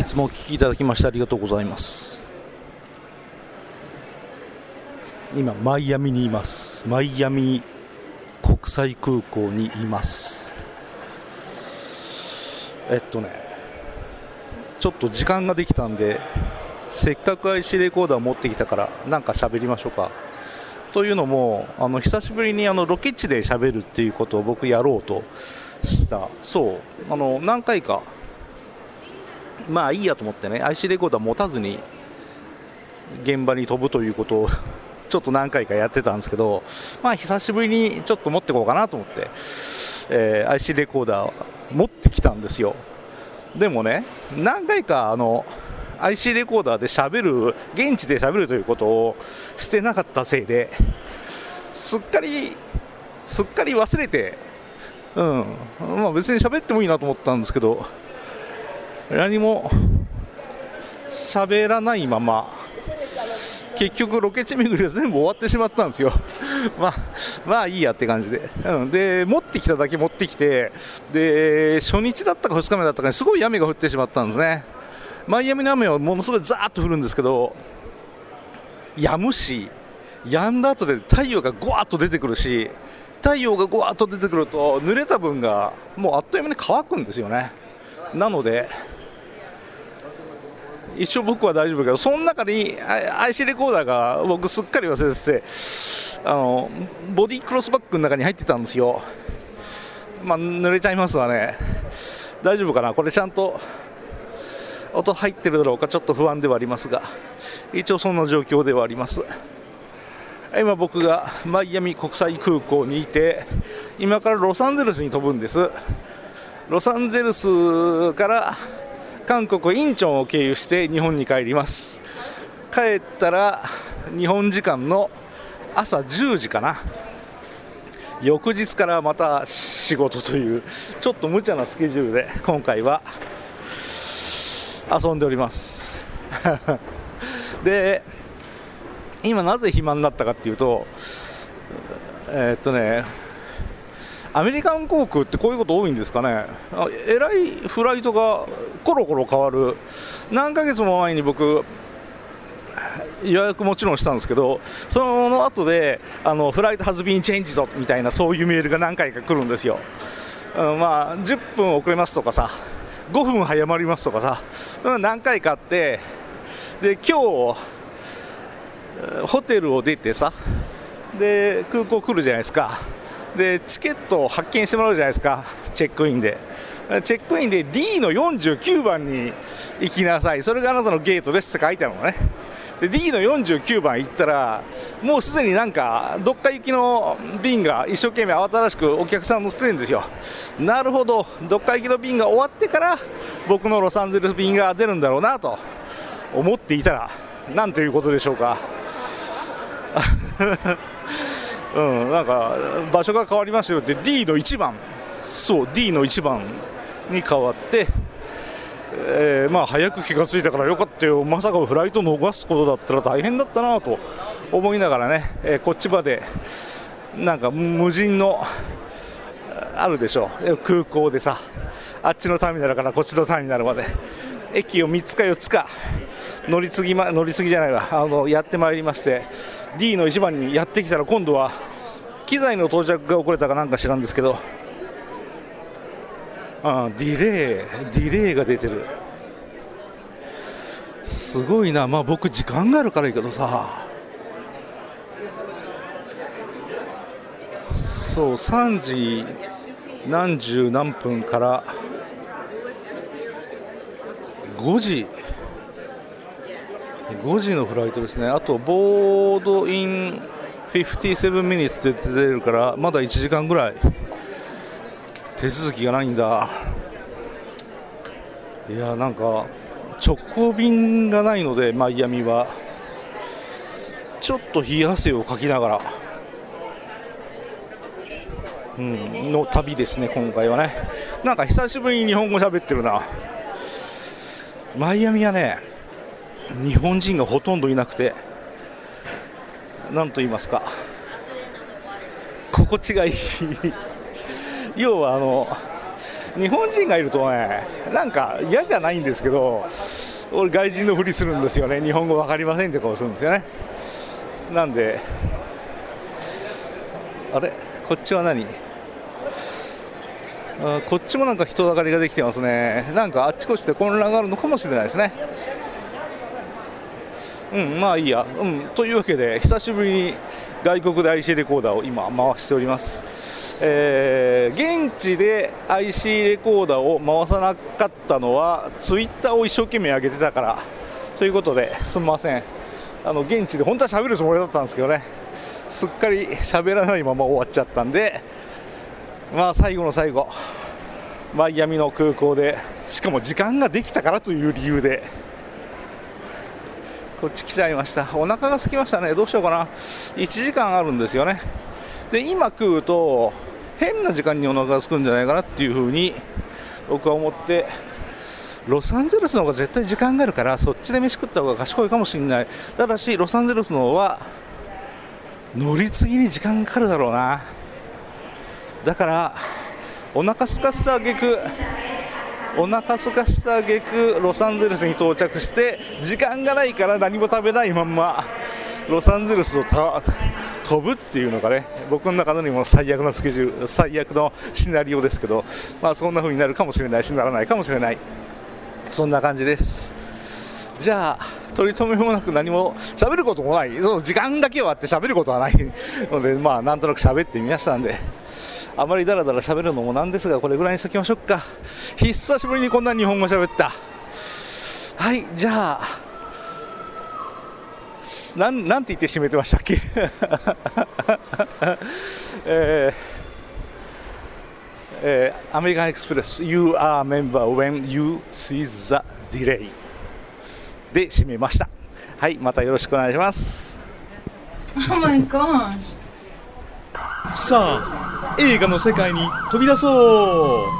いつもお聞きいただきましてありがとうございます。今マイアミにいます。マイアミ国際空港にいます。えっとねちょっと時間ができたんでせっかく IC レコーダー持ってきたからなんか喋りましょうか。というのもあの久しぶりにあのロケ地で喋るっていうことを僕やろうとした。そうあの何回かまあいいやと思ってね IC レコーダー持たずに現場に飛ぶということを ちょっと何回かやってたんですけど、まあ、久しぶりにちょっと持ってこうかなと思って、えー、IC レコーダー持ってきたんですよ。でもね何回かあの IC レコーダーで喋る現地で喋るということをしてなかったせいですっかりすっかり忘れて、うんまあ、別に喋ってもいいなと思ったんですけど何も喋らないまま結局ロケ地巡りは全部終わってしまったんですよ。まあまあいいやって感じで、うん、で持ってきただけ持ってきてで初日だったか2日目だったかにすごい雨が降ってしまったんですね。マイアミの雨はものすごいザーッと降るんですけど止むし止んだ後で太陽がごわっと出てくるし太陽がごわっと出てくると濡れた分がもうあっという間に乾くんですよね。なので一生僕は大丈夫だけどその中に IC レコーダーが僕すっかり忘れててあのボディクロスバッグの中に入ってたんですよ。まあ濡れちゃいますわね。大丈夫かな？これちゃんと音入ってるだろうかちょっと不安ではありますが。一応そんな状況ではあります。今僕がマイアミ国際空港にいて今からロサンゼルスに飛ぶんです。ロサンゼルスから韓国インチョンを経由して日本に帰ります。帰ったら日本時間の朝10時かな。翌日からまた仕事というちょっと無茶なスケジュールで今回は遊んでおります。で今なぜ暇になったかっていうとえー、っとねアメリカン航空ってこういうこと多いんですかね？えらいフライトがコロコロ変わる。何ヶ月も前に僕予約もちろんしたんですけどその後であのフライトハズビンチェンジぞみたいなそういうメールが何回か来るんですよ、うん、まあ10分遅れますとかさ5分早まりますとかさ、うん、何回かあってで今日ホテルを出てさで空港来るじゃないですか。でチケットを発見してもらうじゃないですか。チェックインで。チェックインで D の49番に行きなさい。それがあなたのゲートですって書いてあるのね。で D の49番行ったらもうすでになんかどっか行きの便が一生懸命慌ただしくお客さん乗せてるんですよ。なるほど。どっか行きの便が終わってから僕のロサンゼルス便が出るんだろうなと。思っていたらなんということでしょうか。うん、なんか場所が変わりましたよって D の1番。そう D の1番に変わって、えー、まあ早く気が付いたからよかったよ。まさかフライト逃すことだったら大変だったなと思いながらね、えー、こっちまでなんか無人のあるでしょ空港でさあっちのターミナルからこっちのターミナルまで。駅を3つか4つか乗り継ぎ、ま、乗り継ぎじゃないわ。あのやってまいりまして。D の1番にやってきたら今度は機材の到着が遅れたかなんか知らんですけど。あディレイディレイが出てる。すごいな。まあ僕時間があるからいいけどさ。そう3時何十何分から5時5時のフライトですね、あとボードイン57ミニッツって出てるからまだ1時間ぐらい。手続きがないんだ。いやなんか直行便がないのでマイアミは。ちょっと冷や汗をかきながら、うん、の旅ですね今回はね。なんか久しぶりに日本語喋ってるな。マイアミはね日本人がほとんどいなくて何と言いますか。心地がいい。要はあの日本人がいるとねなんか嫌じゃないんですけど俺外人のふりするんですよね。日本語分かりませんって顔するんですよね。なんであれ？こっちは何？あこっちもなんか人だかりができてますね。なんかあっちこっちで混乱があるのかもしれないですね。うんまあいいや、うん、というわけで久しぶりに外国で IC レコーダーを今回しております、えー、現地で IC レコーダーを回さなかったのはツイッターを一生懸命上げてたからということですみません。あの現地で本当は喋るつもりだったんですけどね。すっかり喋らないまま終わっちゃったんでまあ最後の最後マイアミの空港でしかも時間ができたからという理由でこっち来ちゃいました。お腹が空きましたね。どうしようかな。1時間あるんですよね。で今食うと変な時間にお腹が空くんじゃないかなっていうふうに僕は思ってロサンゼルスの方が絶対時間があるからそっちで飯食った方が賢いかもしれない。ただしロサンゼルスの方は乗り継ぎに時間かかるだろうな。だからお腹すかしたあげくお腹すかしたあげくロサンゼルスに到着して時間がないから何も食べないまんまロサンゼルスを飛ぶっていうのがね僕の中のにも最悪のスケジュール最悪のシナリオですけどまあそんな風になるかもしれないしならないかもしれない。そんな感じです。じゃあ取り留めもなく何も喋ることもない。その時間だけはあって喋ることはないのでまあなんとなく喋ってみましたんで。あまりだらだら喋るのもなんですがこれぐらいにしときましょうか。久しぶりにこんな日本語喋った。はいじゃあなんなんて言って締めてましたっけ？えーえー、アメリカンエクスプレス You are member when you see the delay で締めました。はいまたよろしくお願いします。Oh my gosh さあ映画の世界に飛び出そう。